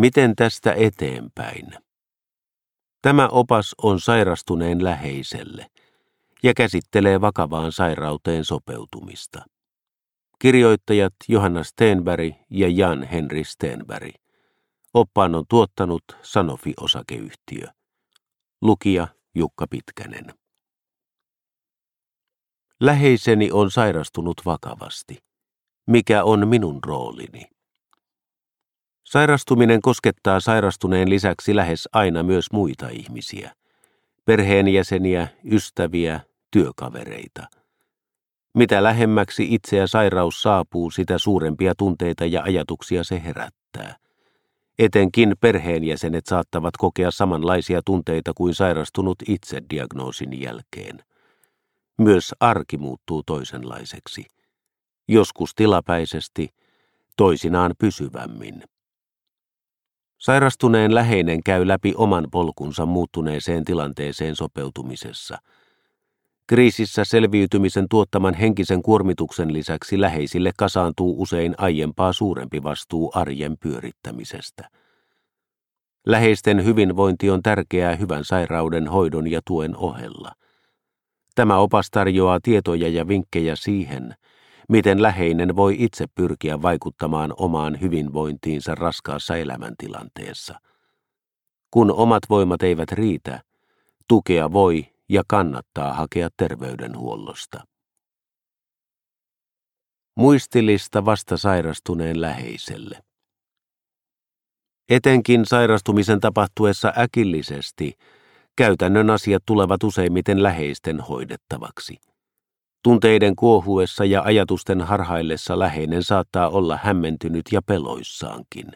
Miten tästä eteenpäin? Tämä opas on sairastuneen läheiselle ja käsittelee vakavaan sairauteen sopeutumista. Kirjoittajat Johanna Stenberg ja Jan Henri Stenberg. Oppaan on tuottanut Sanofi-osakeyhtiö. Lukija Jukka Pitkänen. Läheiseni on sairastunut vakavasti. Mikä on minun roolini? Sairastuminen koskettaa sairastuneen lisäksi lähes aina myös muita ihmisiä. Perheenjäseniä, ystäviä, työkavereita. Mitä lähemmäksi itseä sairaus saapuu, sitä suurempia tunteita ja ajatuksia se herättää. Etenkin perheenjäsenet saattavat kokea samanlaisia tunteita kuin sairastunut itse diagnoosin jälkeen. Myös arki muuttuu toisenlaiseksi. Joskus tilapäisesti, toisinaan pysyvämmin. Sairastuneen läheinen käy läpi oman polkunsa muuttuneeseen tilanteeseen sopeutumisessa. Kriisissä selviytymisen tuottaman henkisen kuormituksen lisäksi läheisille kasaantuu usein aiempaa suurempi vastuu arjen pyörittämisestä. Läheisten hyvinvointi on tärkeää hyvän sairauden hoidon ja tuen ohella. Tämä opas tarjoaa tietoja ja vinkkejä siihen, miten läheinen voi itse pyrkiä vaikuttamaan omaan hyvinvointiinsa raskaassa elämäntilanteessa. Kun omat voimat eivät riitä, tukea voi ja kannattaa hakea terveydenhuollosta. Muistilista vasta sairastuneen läheiselle. Etenkin sairastumisen tapahtuessa äkillisesti, käytännön asiat tulevat useimmiten läheisten hoidettavaksi. Tunteiden kuohuessa ja ajatusten harhaillessa läheinen saattaa olla hämmentynyt ja peloissaankin.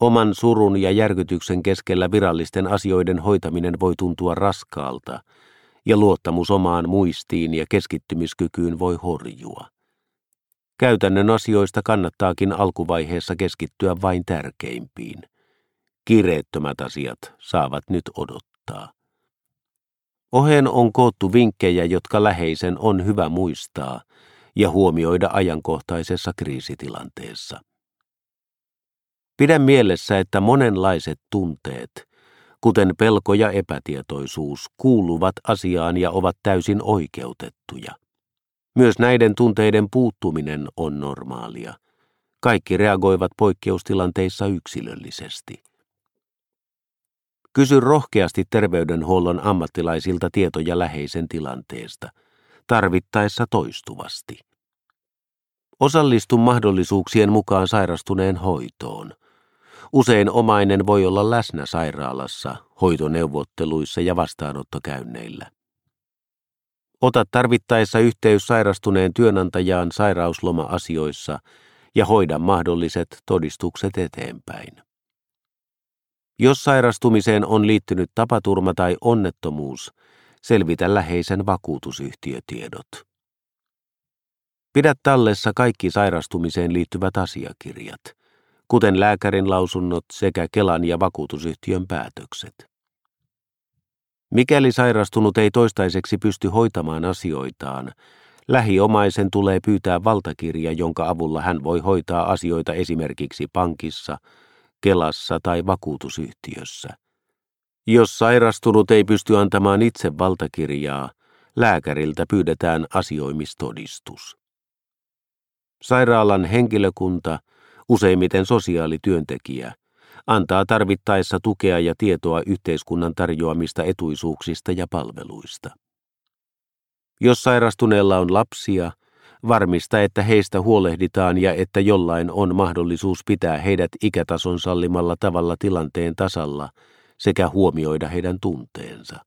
Oman surun ja järkytyksen keskellä virallisten asioiden hoitaminen voi tuntua raskaalta, ja luottamus omaan muistiin ja keskittymiskykyyn voi horjua. Käytännön asioista kannattaakin alkuvaiheessa keskittyä vain tärkeimpiin. Kiireettömät asiat saavat nyt odottaa. Oheen on koottu vinkkejä, jotka läheisen on hyvä muistaa ja huomioida ajankohtaisessa kriisitilanteessa. Pidä mielessä, että monenlaiset tunteet, kuten pelko ja epätietoisuus, kuuluvat asiaan ja ovat täysin oikeutettuja. Myös näiden tunteiden puuttuminen on normaalia. Kaikki reagoivat poikkeustilanteissa yksilöllisesti. Kysy rohkeasti terveydenhuollon ammattilaisilta tietoja läheisen tilanteesta, tarvittaessa toistuvasti. Osallistu mahdollisuuksien mukaan sairastuneen hoitoon. Usein omainen voi olla läsnä sairaalassa, hoitoneuvotteluissa ja vastaanottokäynneillä. Ota tarvittaessa yhteys sairastuneen työnantajaan sairausloma-asioissa ja hoida mahdolliset todistukset eteenpäin. Jos sairastumiseen on liittynyt tapaturma tai onnettomuus, selvitä läheisen vakuutusyhtiötiedot. Pidä tallessa kaikki sairastumiseen liittyvät asiakirjat, kuten lääkärin lausunnot sekä Kelan ja vakuutusyhtiön päätökset. Mikäli sairastunut ei toistaiseksi pysty hoitamaan asioitaan, lähiomaisen tulee pyytää valtakirja, jonka avulla hän voi hoitaa asioita esimerkiksi pankissa – Kelassa tai vakuutusyhtiössä. Jos sairastunut ei pysty antamaan itse valtakirjaa, lääkäriltä pyydetään asioimistodistus. Sairaalan henkilökunta, useimmiten sosiaalityöntekijä, antaa tarvittaessa tukea ja tietoa yhteiskunnan tarjoamista etuisuuksista ja palveluista. Jos sairastuneella on lapsia, Varmista, että heistä huolehditaan ja että jollain on mahdollisuus pitää heidät ikätason sallimalla tavalla tilanteen tasalla sekä huomioida heidän tunteensa.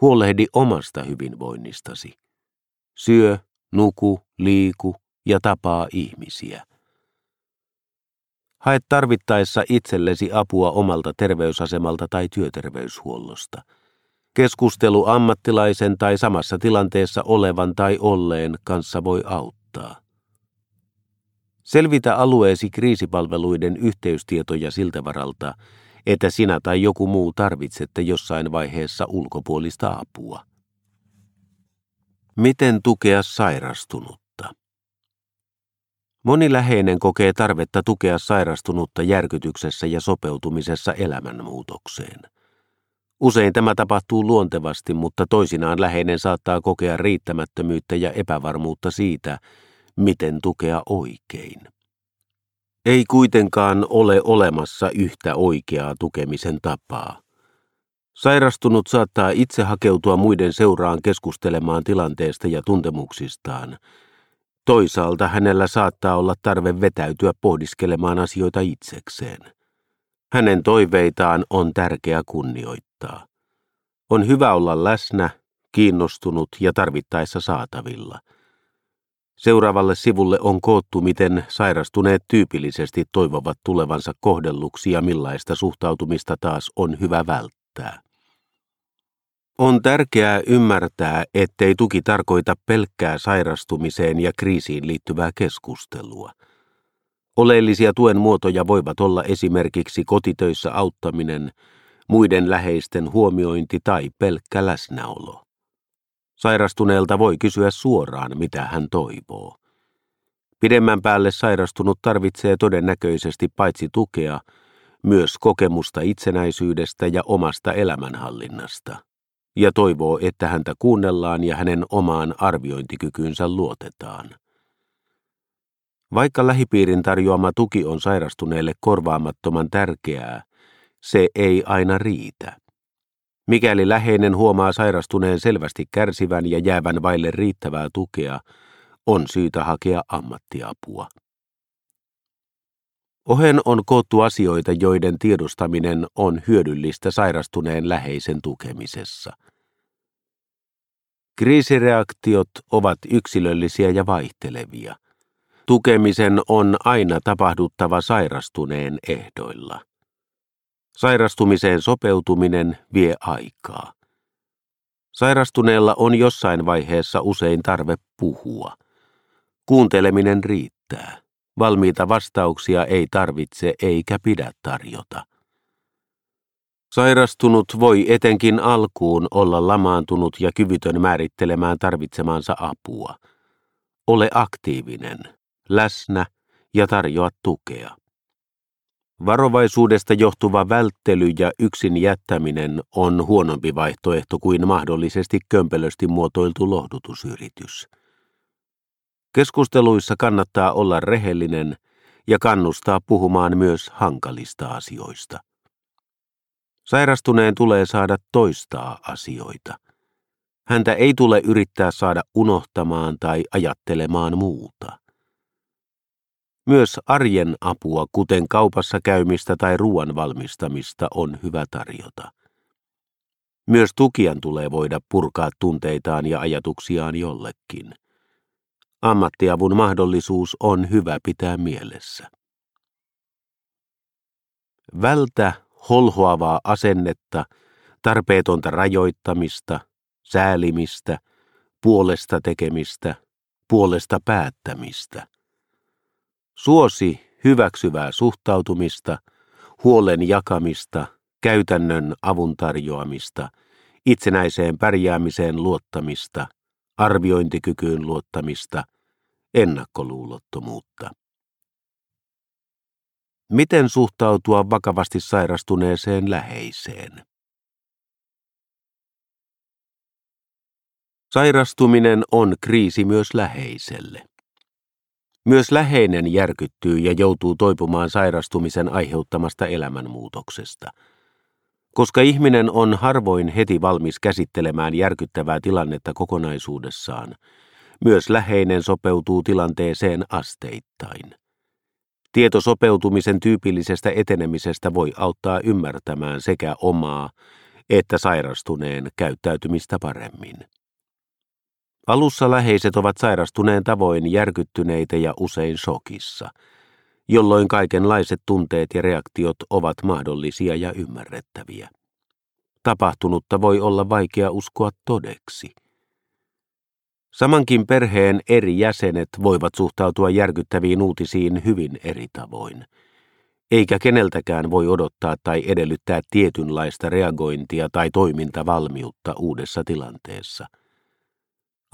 Huolehdi omasta hyvinvoinnistasi. Syö, nuku, liiku ja tapaa ihmisiä. Hae tarvittaessa itsellesi apua omalta terveysasemalta tai työterveyshuollosta – Keskustelu ammattilaisen tai samassa tilanteessa olevan tai olleen kanssa voi auttaa. Selvitä alueesi kriisipalveluiden yhteystietoja siltä varalta, että sinä tai joku muu tarvitsette jossain vaiheessa ulkopuolista apua. Miten tukea sairastunutta? Moni läheinen kokee tarvetta tukea sairastunutta järkytyksessä ja sopeutumisessa elämänmuutokseen. Usein tämä tapahtuu luontevasti, mutta toisinaan läheinen saattaa kokea riittämättömyyttä ja epävarmuutta siitä, miten tukea oikein. Ei kuitenkaan ole olemassa yhtä oikeaa tukemisen tapaa. Sairastunut saattaa itse hakeutua muiden seuraan keskustelemaan tilanteesta ja tuntemuksistaan. Toisaalta hänellä saattaa olla tarve vetäytyä pohdiskelemaan asioita itsekseen. Hänen toiveitaan on tärkeää kunnioittaa. On hyvä olla läsnä, kiinnostunut ja tarvittaessa saatavilla – Seuraavalle sivulle on koottu, miten sairastuneet tyypillisesti toivovat tulevansa kohdelluksi ja millaista suhtautumista taas on hyvä välttää. On tärkeää ymmärtää, ettei tuki tarkoita pelkkää sairastumiseen ja kriisiin liittyvää keskustelua. Oleellisia tuen muotoja voivat olla esimerkiksi kotitöissä auttaminen, muiden läheisten huomiointi tai pelkkä läsnäolo. Sairastuneelta voi kysyä suoraan, mitä hän toivoo. Pidemmän päälle sairastunut tarvitsee todennäköisesti paitsi tukea, myös kokemusta itsenäisyydestä ja omasta elämänhallinnasta, ja toivoo, että häntä kuunnellaan ja hänen omaan arviointikykyynsä luotetaan. Vaikka lähipiirin tarjoama tuki on sairastuneelle korvaamattoman tärkeää, se ei aina riitä. Mikäli läheinen huomaa sairastuneen selvästi kärsivän ja jäävän vaille riittävää tukea, on syytä hakea ammattiapua. Ohen on koottu asioita, joiden tiedostaminen on hyödyllistä sairastuneen läheisen tukemisessa. Kriisireaktiot ovat yksilöllisiä ja vaihtelevia. Tukemisen on aina tapahduttava sairastuneen ehdoilla. Sairastumiseen sopeutuminen vie aikaa. Sairastuneella on jossain vaiheessa usein tarve puhua. Kuunteleminen riittää. Valmiita vastauksia ei tarvitse eikä pidä tarjota. Sairastunut voi etenkin alkuun olla lamaantunut ja kyvytön määrittelemään tarvitsemaansa apua. Ole aktiivinen, läsnä ja tarjoa tukea. Varovaisuudesta johtuva välttely ja yksin jättäminen on huonompi vaihtoehto kuin mahdollisesti kömpelösti muotoiltu lohdutusyritys. Keskusteluissa kannattaa olla rehellinen ja kannustaa puhumaan myös hankalista asioista. Sairastuneen tulee saada toistaa asioita. Häntä ei tule yrittää saada unohtamaan tai ajattelemaan muuta. Myös arjen apua, kuten kaupassa käymistä tai ruoan valmistamista, on hyvä tarjota. Myös tukijan tulee voida purkaa tunteitaan ja ajatuksiaan jollekin. Ammattiavun mahdollisuus on hyvä pitää mielessä. Vältä holhoavaa asennetta, tarpeetonta rajoittamista, säälimistä, puolesta tekemistä, puolesta päättämistä – Suosi hyväksyvää suhtautumista, huolen jakamista, käytännön avun tarjoamista, itsenäiseen pärjäämiseen luottamista, arviointikykyyn luottamista, ennakkoluulottomuutta. Miten suhtautua vakavasti sairastuneeseen läheiseen? Sairastuminen on kriisi myös läheiselle. Myös läheinen järkyttyy ja joutuu toipumaan sairastumisen aiheuttamasta elämänmuutoksesta. Koska ihminen on harvoin heti valmis käsittelemään järkyttävää tilannetta kokonaisuudessaan, myös läheinen sopeutuu tilanteeseen asteittain. Tieto sopeutumisen tyypillisestä etenemisestä voi auttaa ymmärtämään sekä omaa että sairastuneen käyttäytymistä paremmin. Alussa läheiset ovat sairastuneen tavoin järkyttyneitä ja usein shokissa, jolloin kaikenlaiset tunteet ja reaktiot ovat mahdollisia ja ymmärrettäviä. Tapahtunutta voi olla vaikea uskoa todeksi. Samankin perheen eri jäsenet voivat suhtautua järkyttäviin uutisiin hyvin eri tavoin. Eikä keneltäkään voi odottaa tai edellyttää tietynlaista reagointia tai toimintavalmiutta uudessa tilanteessa –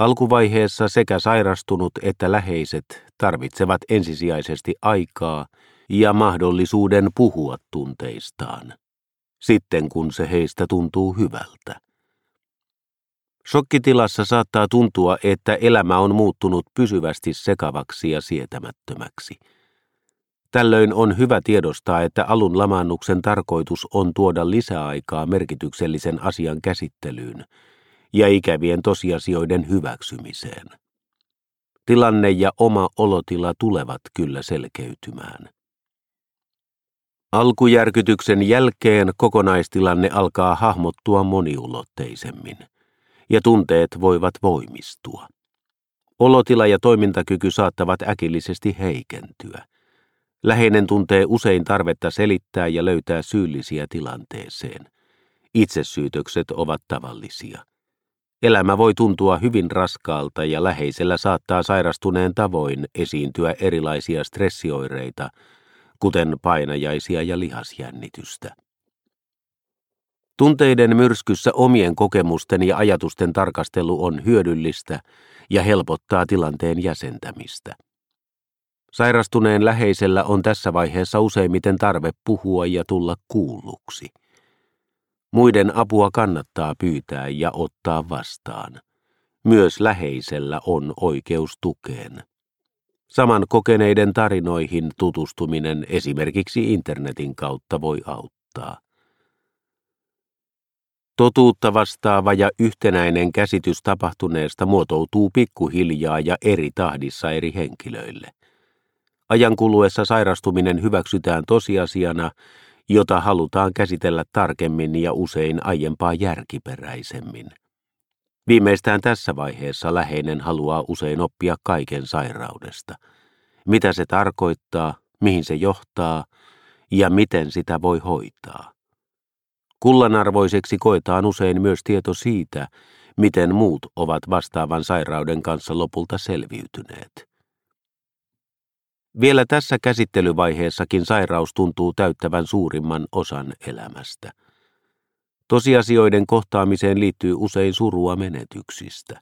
Alkuvaiheessa sekä sairastunut että läheiset tarvitsevat ensisijaisesti aikaa ja mahdollisuuden puhua tunteistaan, sitten kun se heistä tuntuu hyvältä. Shokkitilassa saattaa tuntua, että elämä on muuttunut pysyvästi sekavaksi ja sietämättömäksi. Tällöin on hyvä tiedostaa, että alun lamaannuksen tarkoitus on tuoda lisäaikaa merkityksellisen asian käsittelyyn ja ikävien tosiasioiden hyväksymiseen. Tilanne ja oma olotila tulevat kyllä selkeytymään. Alkujärkytyksen jälkeen kokonaistilanne alkaa hahmottua moniulotteisemmin ja tunteet voivat voimistua. Olotila ja toimintakyky saattavat äkillisesti heikentyä. Läheinen tuntee usein tarvetta selittää ja löytää syyllisiä tilanteeseen. Itsesyytökset ovat tavallisia. Elämä voi tuntua hyvin raskaalta ja läheisellä saattaa sairastuneen tavoin esiintyä erilaisia stressioireita, kuten painajaisia ja lihasjännitystä. Tunteiden myrskyssä omien kokemusten ja ajatusten tarkastelu on hyödyllistä ja helpottaa tilanteen jäsentämistä. Sairastuneen läheisellä on tässä vaiheessa useimmiten tarve puhua ja tulla kuulluksi. Muiden apua kannattaa pyytää ja ottaa vastaan. Myös läheisellä on oikeus tukeen. Saman kokeneiden tarinoihin tutustuminen esimerkiksi internetin kautta voi auttaa. Totuutta vastaava ja yhtenäinen käsitys tapahtuneesta muotoutuu pikkuhiljaa ja eri tahdissa eri henkilöille. Ajan kuluessa sairastuminen hyväksytään tosiasiana, jota halutaan käsitellä tarkemmin ja usein aiempaa järkiperäisemmin. Viimeistään tässä vaiheessa läheinen haluaa usein oppia kaiken sairaudesta. Mitä se tarkoittaa, mihin se johtaa ja miten sitä voi hoitaa. Kullanarvoiseksi koetaan usein myös tieto siitä, miten muut ovat vastaavan sairauden kanssa lopulta selviytyneet. Vielä tässä käsittelyvaiheessakin sairaus tuntuu täyttävän suurimman osan elämästä. Tosiasioiden kohtaamiseen liittyy usein surua menetyksistä.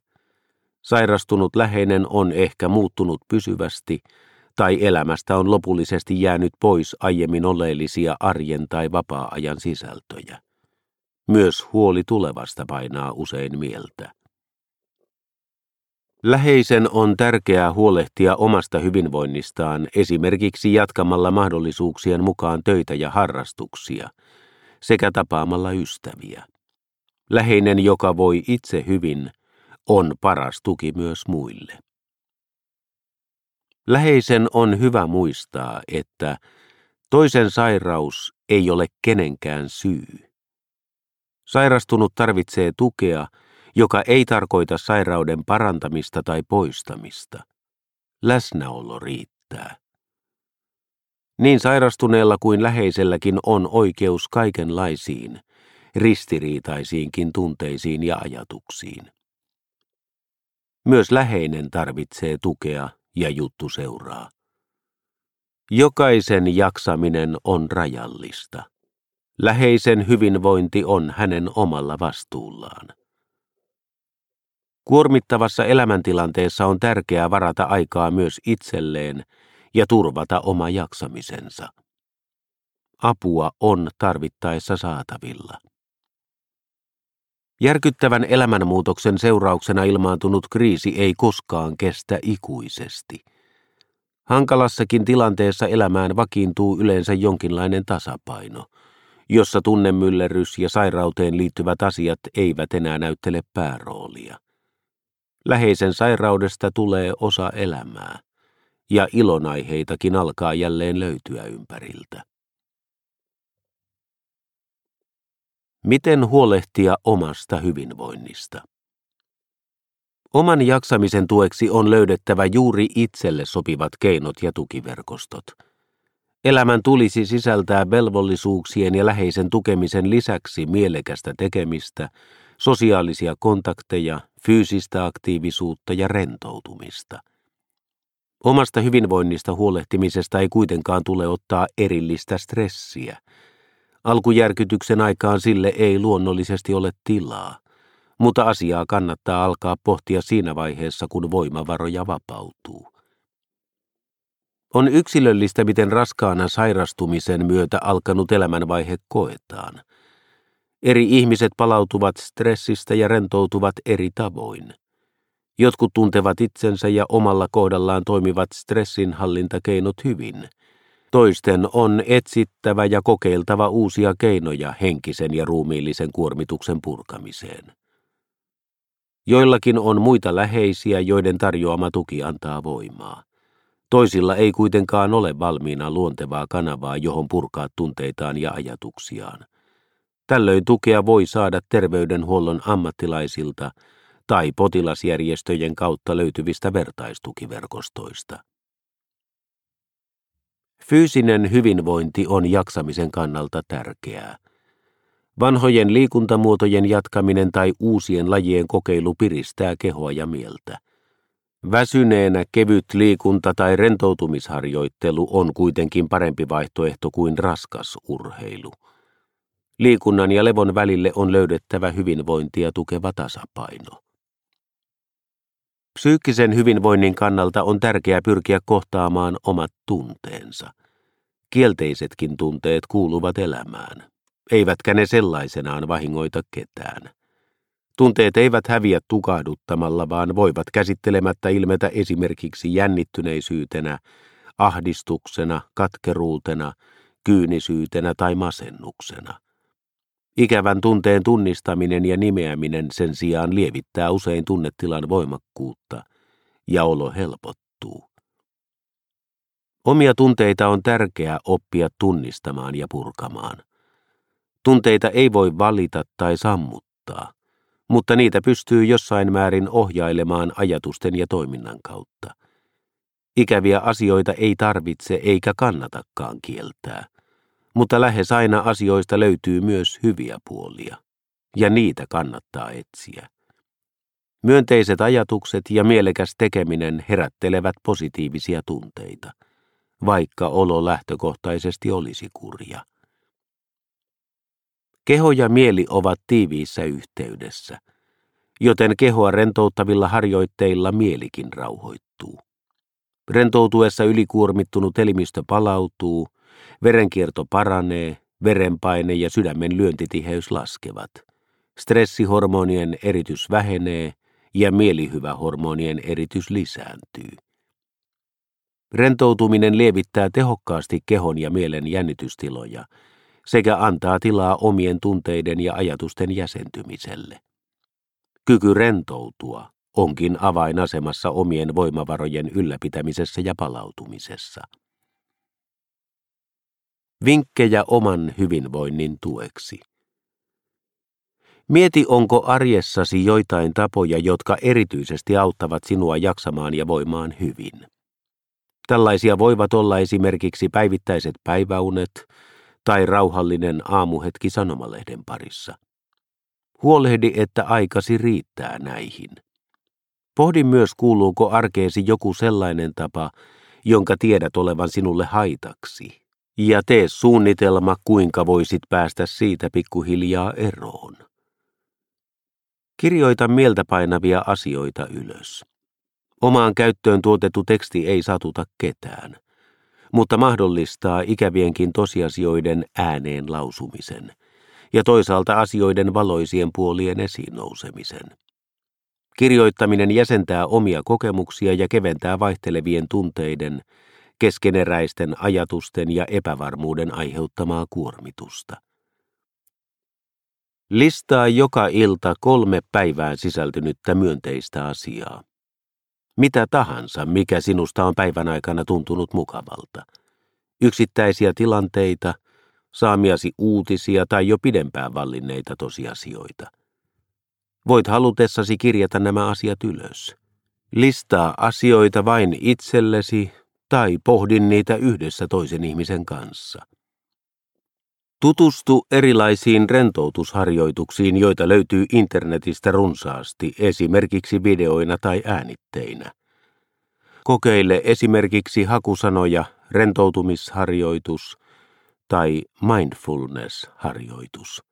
Sairastunut läheinen on ehkä muuttunut pysyvästi, tai elämästä on lopullisesti jäänyt pois aiemmin oleellisia arjen tai vapaa-ajan sisältöjä. Myös huoli tulevasta painaa usein mieltä. Läheisen on tärkeää huolehtia omasta hyvinvoinnistaan esimerkiksi jatkamalla mahdollisuuksien mukaan töitä ja harrastuksia sekä tapaamalla ystäviä. Läheinen, joka voi itse hyvin, on paras tuki myös muille. Läheisen on hyvä muistaa, että toisen sairaus ei ole kenenkään syy. Sairastunut tarvitsee tukea, joka ei tarkoita sairauden parantamista tai poistamista. Läsnäolo riittää. Niin sairastuneella kuin läheiselläkin on oikeus kaikenlaisiin, ristiriitaisiinkin tunteisiin ja ajatuksiin. Myös läheinen tarvitsee tukea ja juttu seuraa. Jokaisen jaksaminen on rajallista. Läheisen hyvinvointi on hänen omalla vastuullaan. Kuormittavassa elämäntilanteessa on tärkeää varata aikaa myös itselleen ja turvata oma jaksamisensa. Apua on tarvittaessa saatavilla. Järkyttävän elämänmuutoksen seurauksena ilmaantunut kriisi ei koskaan kestä ikuisesti. Hankalassakin tilanteessa elämään vakiintuu yleensä jonkinlainen tasapaino – jossa tunnemyllerrys ja sairauteen liittyvät asiat eivät enää näyttele pääroolia. Läheisen sairaudesta tulee osa elämää, ja ilonaiheitakin alkaa jälleen löytyä ympäriltä. Miten huolehtia omasta hyvinvoinnista? Oman jaksamisen tueksi on löydettävä juuri itselle sopivat keinot ja tukiverkostot – Elämän tulisi sisältää velvollisuuksien ja läheisen tukemisen lisäksi mielekästä tekemistä, sosiaalisia kontakteja, fyysistä aktiivisuutta ja rentoutumista. Omasta hyvinvoinnista huolehtimisesta ei kuitenkaan tule ottaa erillistä stressiä. Alkujärkytyksen aikaan sille ei luonnollisesti ole tilaa, mutta asiaa kannattaa alkaa pohtia siinä vaiheessa, kun voimavaroja vapautuu. On yksilöllistä, miten raskaana sairastumisen myötä alkanut elämänvaihe koetaan. Eri ihmiset palautuvat stressistä ja rentoutuvat eri tavoin. Jotkut tuntevat itsensä ja omalla kohdallaan toimivat stressinhallintakeinot hyvin. Toisten on etsittävä ja kokeiltava uusia keinoja henkisen ja ruumiillisen kuormituksen purkamiseen. Joillakin on muita läheisiä, joiden tarjoama tuki antaa voimaa. Toisilla ei kuitenkaan ole valmiina luontevaa kanavaa, johon purkaa tunteitaan ja ajatuksiaan. Tällöin tukea voi saada terveydenhuollon ammattilaisilta tai potilasjärjestöjen kautta löytyvistä vertaistukiverkostoista. Fyysinen hyvinvointi on jaksamisen kannalta tärkeää. Vanhojen liikuntamuotojen jatkaminen tai uusien lajien kokeilu piristää kehoa ja mieltä. Väsyneenä kevyt liikunta tai rentoutumisharjoittelu on kuitenkin parempi vaihtoehto kuin raskas urheilu. Liikunnan ja levon välille on löydettävä hyvinvointia tukeva tasapaino. Psyykkisen hyvinvoinnin kannalta on tärkeää pyrkiä kohtaamaan omat tunteensa. Kielteisetkin tunteet kuuluvat elämään, eivätkä ne sellaisenaan vahingoita ketään. Tunteet eivät häviä tukahduttamalla, vaan voivat käsittelemättä ilmetä esimerkiksi jännittyneisyytenä, ahdistuksena, katkeruutena, kyynisyytenä tai masennuksena. Ikävän tunteen tunnistaminen ja nimeäminen sen sijaan lievittää usein tunnetilan voimakkuutta ja olo helpottuu. Omia tunteita on tärkeää oppia tunnistamaan ja purkamaan. Tunteita ei voi valita tai sammuttaa mutta niitä pystyy jossain määrin ohjailemaan ajatusten ja toiminnan kautta. Ikäviä asioita ei tarvitse eikä kannatakaan kieltää, mutta lähes aina asioista löytyy myös hyviä puolia, ja niitä kannattaa etsiä. Myönteiset ajatukset ja mielekäs tekeminen herättelevät positiivisia tunteita, vaikka olo lähtökohtaisesti olisi kurja. Keho ja mieli ovat tiiviissä yhteydessä, joten kehoa rentouttavilla harjoitteilla mielikin rauhoittuu. Rentoutuessa ylikuormittunut elimistö palautuu, verenkierto paranee, verenpaine ja sydämen lyöntitiheys laskevat. Stressihormonien eritys vähenee ja mielihyvähormonien eritys lisääntyy. Rentoutuminen lievittää tehokkaasti kehon ja mielen jännitystiloja – sekä antaa tilaa omien tunteiden ja ajatusten jäsentymiselle. Kyky rentoutua onkin avainasemassa omien voimavarojen ylläpitämisessä ja palautumisessa. Vinkkejä oman hyvinvoinnin tueksi. Mieti, onko arjessasi joitain tapoja, jotka erityisesti auttavat sinua jaksamaan ja voimaan hyvin. Tällaisia voivat olla esimerkiksi päivittäiset päiväunet, tai rauhallinen aamuhetki sanomalehden parissa. Huolehdi, että aikasi riittää näihin. Pohdi myös, kuuluuko arkeesi joku sellainen tapa, jonka tiedät olevan sinulle haitaksi, ja tee suunnitelma, kuinka voisit päästä siitä pikkuhiljaa eroon. Kirjoita mieltä painavia asioita ylös. Omaan käyttöön tuotettu teksti ei satuta ketään – mutta mahdollistaa ikävienkin tosiasioiden ääneen lausumisen ja toisaalta asioiden valoisien puolien esiin nousemisen. Kirjoittaminen jäsentää omia kokemuksia ja keventää vaihtelevien tunteiden, keskeneräisten ajatusten ja epävarmuuden aiheuttamaa kuormitusta. Listaa joka ilta kolme päivään sisältynyttä myönteistä asiaa. Mitä tahansa, mikä sinusta on päivän aikana tuntunut mukavalta. Yksittäisiä tilanteita, saamiasi uutisia tai jo pidempään vallinneita tosiasioita. Voit halutessasi kirjata nämä asiat ylös. Listaa asioita vain itsellesi tai pohdin niitä yhdessä toisen ihmisen kanssa. Tutustu erilaisiin rentoutusharjoituksiin, joita löytyy internetistä runsaasti, esimerkiksi videoina tai äänitteinä. Kokeile esimerkiksi hakusanoja rentoutumisharjoitus tai mindfulness-harjoitus.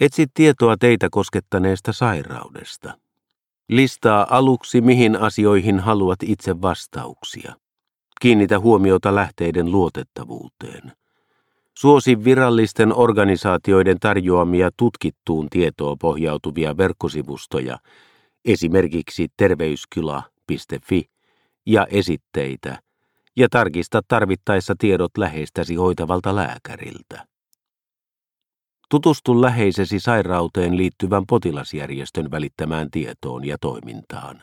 Etsi tietoa teitä koskettaneesta sairaudesta. Listaa aluksi, mihin asioihin haluat itse vastauksia. Kiinnitä huomiota lähteiden luotettavuuteen. Suosi virallisten organisaatioiden tarjoamia tutkittuun tietoon pohjautuvia verkkosivustoja, esimerkiksi terveyskyla.fi ja esitteitä, ja tarkista tarvittaessa tiedot läheistäsi hoitavalta lääkäriltä. Tutustu läheisesi sairauteen liittyvän potilasjärjestön välittämään tietoon ja toimintaan.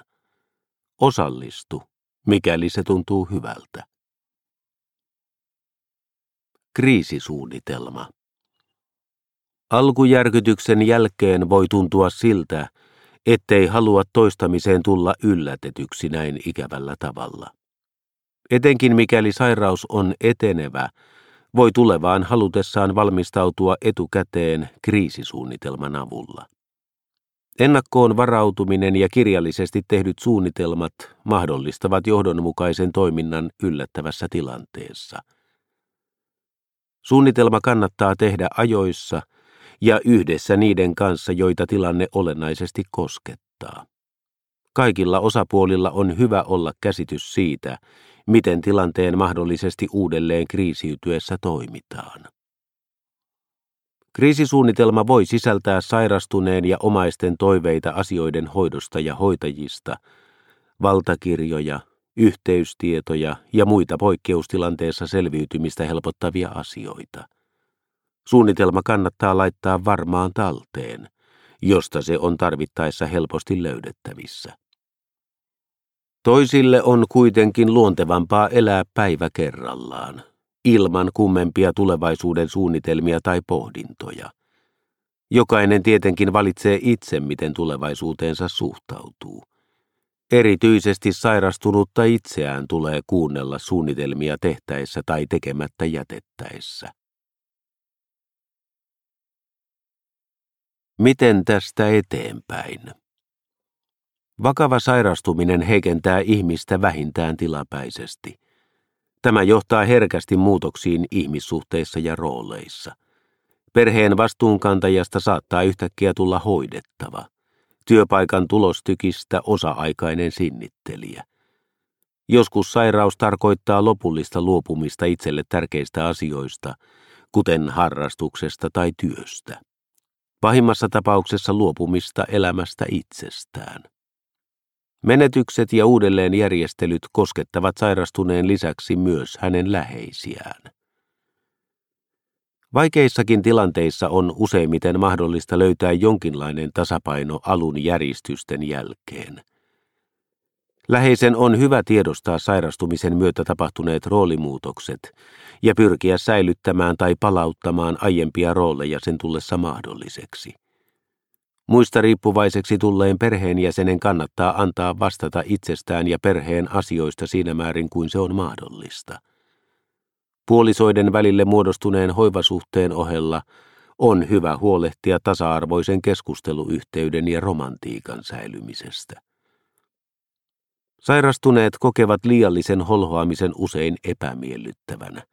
Osallistu, mikäli se tuntuu hyvältä. Kriisisuunnitelma. Alkujärkytyksen jälkeen voi tuntua siltä, ettei halua toistamiseen tulla yllätetyksi näin ikävällä tavalla. Etenkin mikäli sairaus on etenevä, voi tulevaan halutessaan valmistautua etukäteen kriisisuunnitelman avulla. Ennakkoon varautuminen ja kirjallisesti tehdyt suunnitelmat mahdollistavat johdonmukaisen toiminnan yllättävässä tilanteessa – Suunnitelma kannattaa tehdä ajoissa ja yhdessä niiden kanssa, joita tilanne olennaisesti koskettaa. Kaikilla osapuolilla on hyvä olla käsitys siitä, miten tilanteen mahdollisesti uudelleen kriisiytyessä toimitaan. Kriisisuunnitelma voi sisältää sairastuneen ja omaisten toiveita asioiden hoidosta ja hoitajista, valtakirjoja, yhteystietoja ja muita poikkeustilanteessa selviytymistä helpottavia asioita. Suunnitelma kannattaa laittaa varmaan talteen, josta se on tarvittaessa helposti löydettävissä. Toisille on kuitenkin luontevampaa elää päivä kerrallaan, ilman kummempia tulevaisuuden suunnitelmia tai pohdintoja. Jokainen tietenkin valitsee itse, miten tulevaisuuteensa suhtautuu. Erityisesti sairastunutta itseään tulee kuunnella suunnitelmia tehtäessä tai tekemättä jätettäessä. Miten tästä eteenpäin? Vakava sairastuminen heikentää ihmistä vähintään tilapäisesti. Tämä johtaa herkästi muutoksiin ihmissuhteissa ja rooleissa. Perheen vastuunkantajasta saattaa yhtäkkiä tulla hoidettava työpaikan tulostykistä osa-aikainen sinnittelijä. Joskus sairaus tarkoittaa lopullista luopumista itselle tärkeistä asioista, kuten harrastuksesta tai työstä. Pahimmassa tapauksessa luopumista elämästä itsestään. Menetykset ja uudelleenjärjestelyt koskettavat sairastuneen lisäksi myös hänen läheisiään. Vaikeissakin tilanteissa on useimmiten mahdollista löytää jonkinlainen tasapaino alun järjestysten jälkeen. Läheisen on hyvä tiedostaa sairastumisen myötä tapahtuneet roolimuutokset ja pyrkiä säilyttämään tai palauttamaan aiempia rooleja sen tullessa mahdolliseksi. Muista riippuvaiseksi tulleen perheenjäsenen kannattaa antaa vastata itsestään ja perheen asioista siinä määrin kuin se on mahdollista. Puolisoiden välille muodostuneen hoivasuhteen ohella on hyvä huolehtia tasa-arvoisen keskusteluyhteyden ja romantiikan säilymisestä. Sairastuneet kokevat liiallisen holhoamisen usein epämiellyttävänä.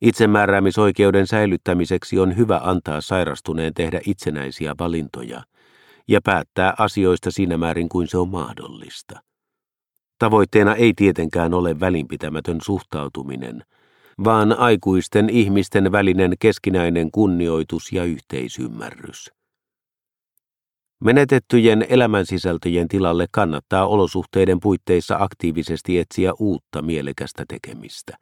Itsemääräämisoikeuden säilyttämiseksi on hyvä antaa sairastuneen tehdä itsenäisiä valintoja ja päättää asioista siinä määrin kuin se on mahdollista. Tavoitteena ei tietenkään ole välinpitämätön suhtautuminen – vaan aikuisten ihmisten välinen keskinäinen kunnioitus ja yhteisymmärrys. Menetettyjen elämänsisältöjen tilalle kannattaa olosuhteiden puitteissa aktiivisesti etsiä uutta mielekästä tekemistä.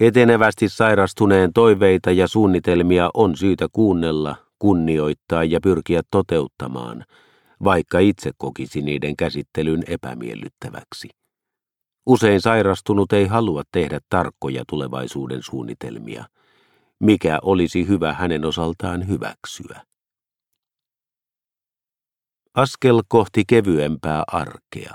Etenevästi sairastuneen toiveita ja suunnitelmia on syytä kuunnella, kunnioittaa ja pyrkiä toteuttamaan, vaikka itse kokisi niiden käsittelyn epämiellyttäväksi. Usein sairastunut ei halua tehdä tarkkoja tulevaisuuden suunnitelmia, mikä olisi hyvä hänen osaltaan hyväksyä. Askel kohti kevyempää arkea.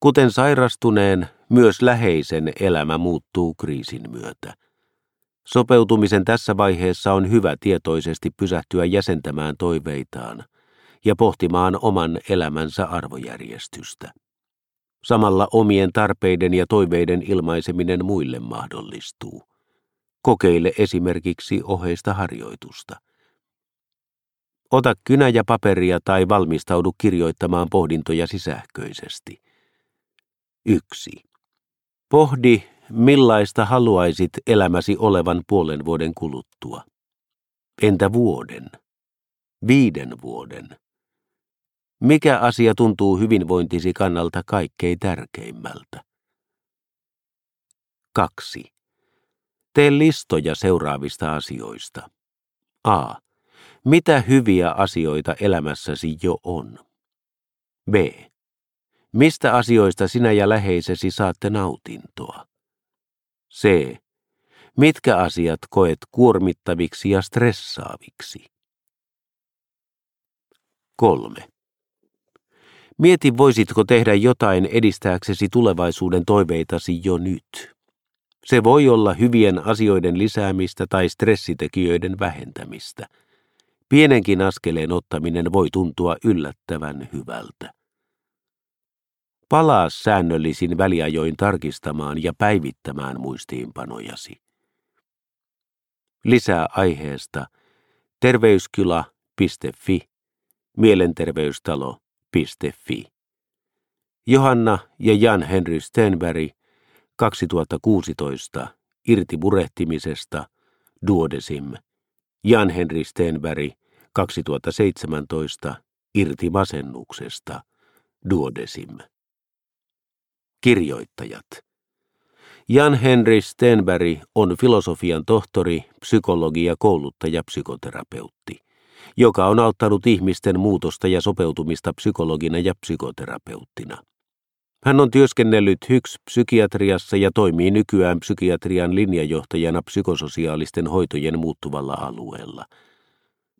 Kuten sairastuneen, myös läheisen elämä muuttuu kriisin myötä. Sopeutumisen tässä vaiheessa on hyvä tietoisesti pysähtyä jäsentämään toiveitaan ja pohtimaan oman elämänsä arvojärjestystä. Samalla omien tarpeiden ja toiveiden ilmaiseminen muille mahdollistuu. Kokeile esimerkiksi oheista harjoitusta. Ota kynä ja paperia tai valmistaudu kirjoittamaan pohdintoja sähköisesti. 1. Pohdi, millaista haluaisit elämäsi olevan puolen vuoden kuluttua. Entä vuoden? Viiden vuoden? Mikä asia tuntuu hyvinvointisi kannalta kaikkein tärkeimmältä? 2. Tee listoja seuraavista asioista. A. Mitä hyviä asioita elämässäsi jo on? B. Mistä asioista sinä ja läheisesi saatte nautintoa? C. Mitkä asiat koet kuormittaviksi ja stressaaviksi? 3. Mieti, voisitko tehdä jotain edistääksesi tulevaisuuden toiveitasi jo nyt. Se voi olla hyvien asioiden lisäämistä tai stressitekijöiden vähentämistä. Pienenkin askeleen ottaminen voi tuntua yllättävän hyvältä. Palaa säännöllisin väliajoin tarkistamaan ja päivittämään muistiinpanojasi. Lisää aiheesta terveyskila.fi, mielenterveystalo.fi. Johanna ja Jan Henry Stenberg 2016 Irti murehtimisesta Duodesim. Jan Henry Stenberg 2017 Irti masennuksesta Duodesim. Kirjoittajat Jan Henry Stenberg on filosofian tohtori, psykologi ja kouluttaja psykoterapeutti, joka on auttanut ihmisten muutosta ja sopeutumista psykologina ja psykoterapeuttina. Hän on työskennellyt HYKS-psykiatriassa ja toimii nykyään psykiatrian linjajohtajana psykososiaalisten hoitojen muuttuvalla alueella.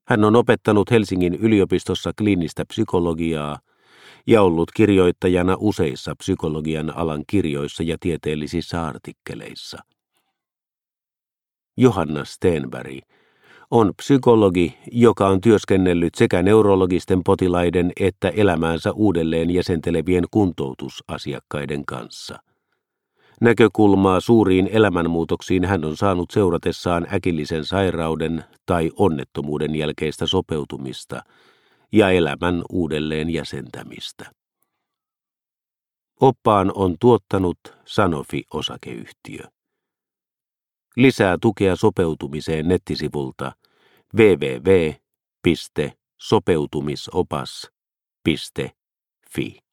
Hän on opettanut Helsingin yliopistossa kliinistä psykologiaa ja ollut kirjoittajana useissa psykologian alan kirjoissa ja tieteellisissä artikkeleissa. Johanna Stenberg on psykologi, joka on työskennellyt sekä neurologisten potilaiden että elämäänsä uudelleen jäsentelevien kuntoutusasiakkaiden kanssa. Näkökulmaa suuriin elämänmuutoksiin hän on saanut seuratessaan äkillisen sairauden tai onnettomuuden jälkeistä sopeutumista ja elämän uudelleen jäsentämistä. Oppaan on tuottanut Sanofi-osakeyhtiö. Lisää tukea sopeutumiseen nettisivulta www.sopeutumisopas.fi.